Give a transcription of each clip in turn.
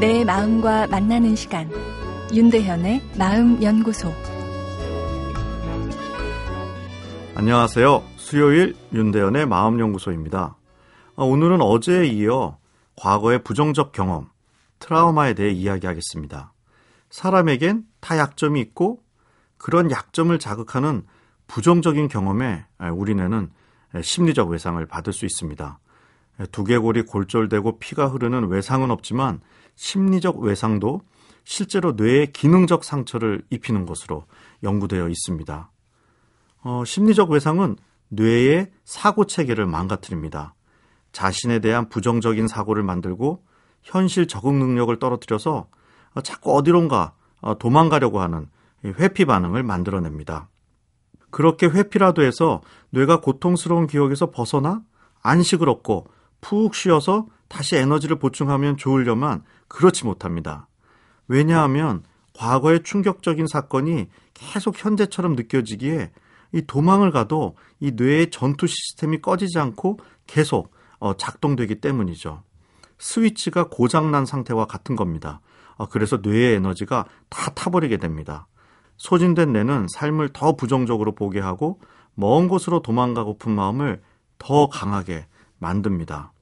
내 마음과 만나는 시간 윤대현의 마음연구소 안녕하세요. 수요일 윤대현의 마음연구소입니다. 어, 오늘은 어제에 이어 과거의 부정적 경험, 트라우마에 대해 이야기하겠습니다. 사람에겐 다 약점이 있고 그런 약점을 자극하는 부정적인 경험에 우리네는 심리적 외상을 받을 수 있습니다. 두개골이 골절되고 피가 흐르는 외상은 없지만 심리적 외상도 실제로 뇌에 기능적 상처를 입히는 것으로 연구되어 있습니다. 어, 심리적 외상은 뇌의 사고 체계를 망가뜨립니다. 자신에 대한 부정적인 사고를 만들고 현실 적응 능력을 떨어뜨려서 자꾸 어디론가 어, 도망가려고 하는 회피 반응을 만들어냅니다. 그렇게 회피라도 해서 뇌가 고통스러운 기억에서 벗어나 안식을 얻고 푹 쉬어서 다시 에너지를 보충하면 좋으려만 그렇지 못합니다. 왜냐하면 과거의 충격적인 사건이 계속 현재처럼 느껴지기에 이 도망을 가도 이 뇌의 전투 시스템이 꺼지지 않고 계속 어, 작동되기 때문이죠. 스위치가 고장난 상태와 같은 겁니다. 어, 그래서 뇌의 에너지가 다 타버리게 됩니다. 소진된 뇌는 삶을 더 부정적으로 보게 하고 먼 곳으로 도망가고픈 마음을 더 강하게 만듭니다.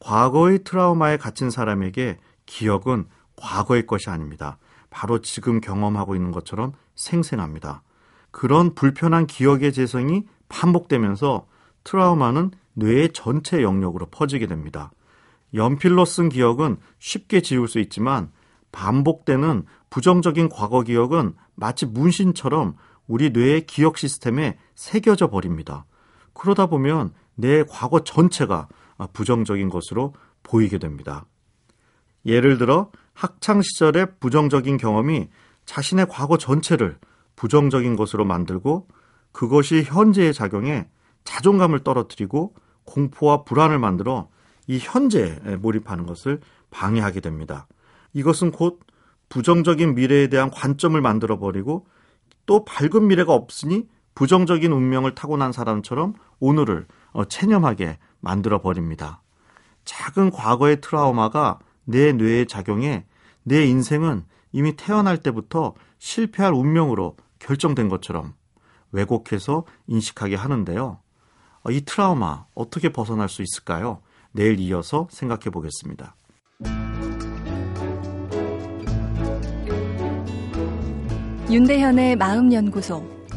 과거의 트라우마에 갇힌 사람에게 기억은 과거의 것이 아닙니다. 바로 지금 경험하고 있는 것처럼 생생합니다. 그런 불편한 기억의 재생이 반복되면서 트라우마는 뇌의 전체 영역으로 퍼지게 됩니다. 연필로 쓴 기억은 쉽게 지울 수 있지만 반복되는 부정적인 과거 기억은 마치 문신처럼 우리 뇌의 기억 시스템에 새겨져 버립니다. 그러다 보면 내 과거 전체가 부정적인 것으로 보이게 됩니다. 예를 들어 학창 시절의 부정적인 경험이 자신의 과거 전체를 부정적인 것으로 만들고 그것이 현재의 작용에 자존감을 떨어뜨리고 공포와 불안을 만들어 이 현재에 몰입하는 것을 방해하게 됩니다. 이것은 곧 부정적인 미래에 대한 관점을 만들어 버리고 또 밝은 미래가 없으니 부정적인 운명을 타고난 사람처럼 오늘을 어, 체념하게 만들어 버립니다. 작은 과거의 트라우마가 내 뇌에 작용해 내 인생은 이미 태어날 때부터 실패할 운명으로 결정된 것처럼 왜곡해서 인식하게 하는데요. 어, 이 트라우마 어떻게 벗어날 수 있을까요? 내일 이어서 생각해 보겠습니다. 윤대현의 마음연구소.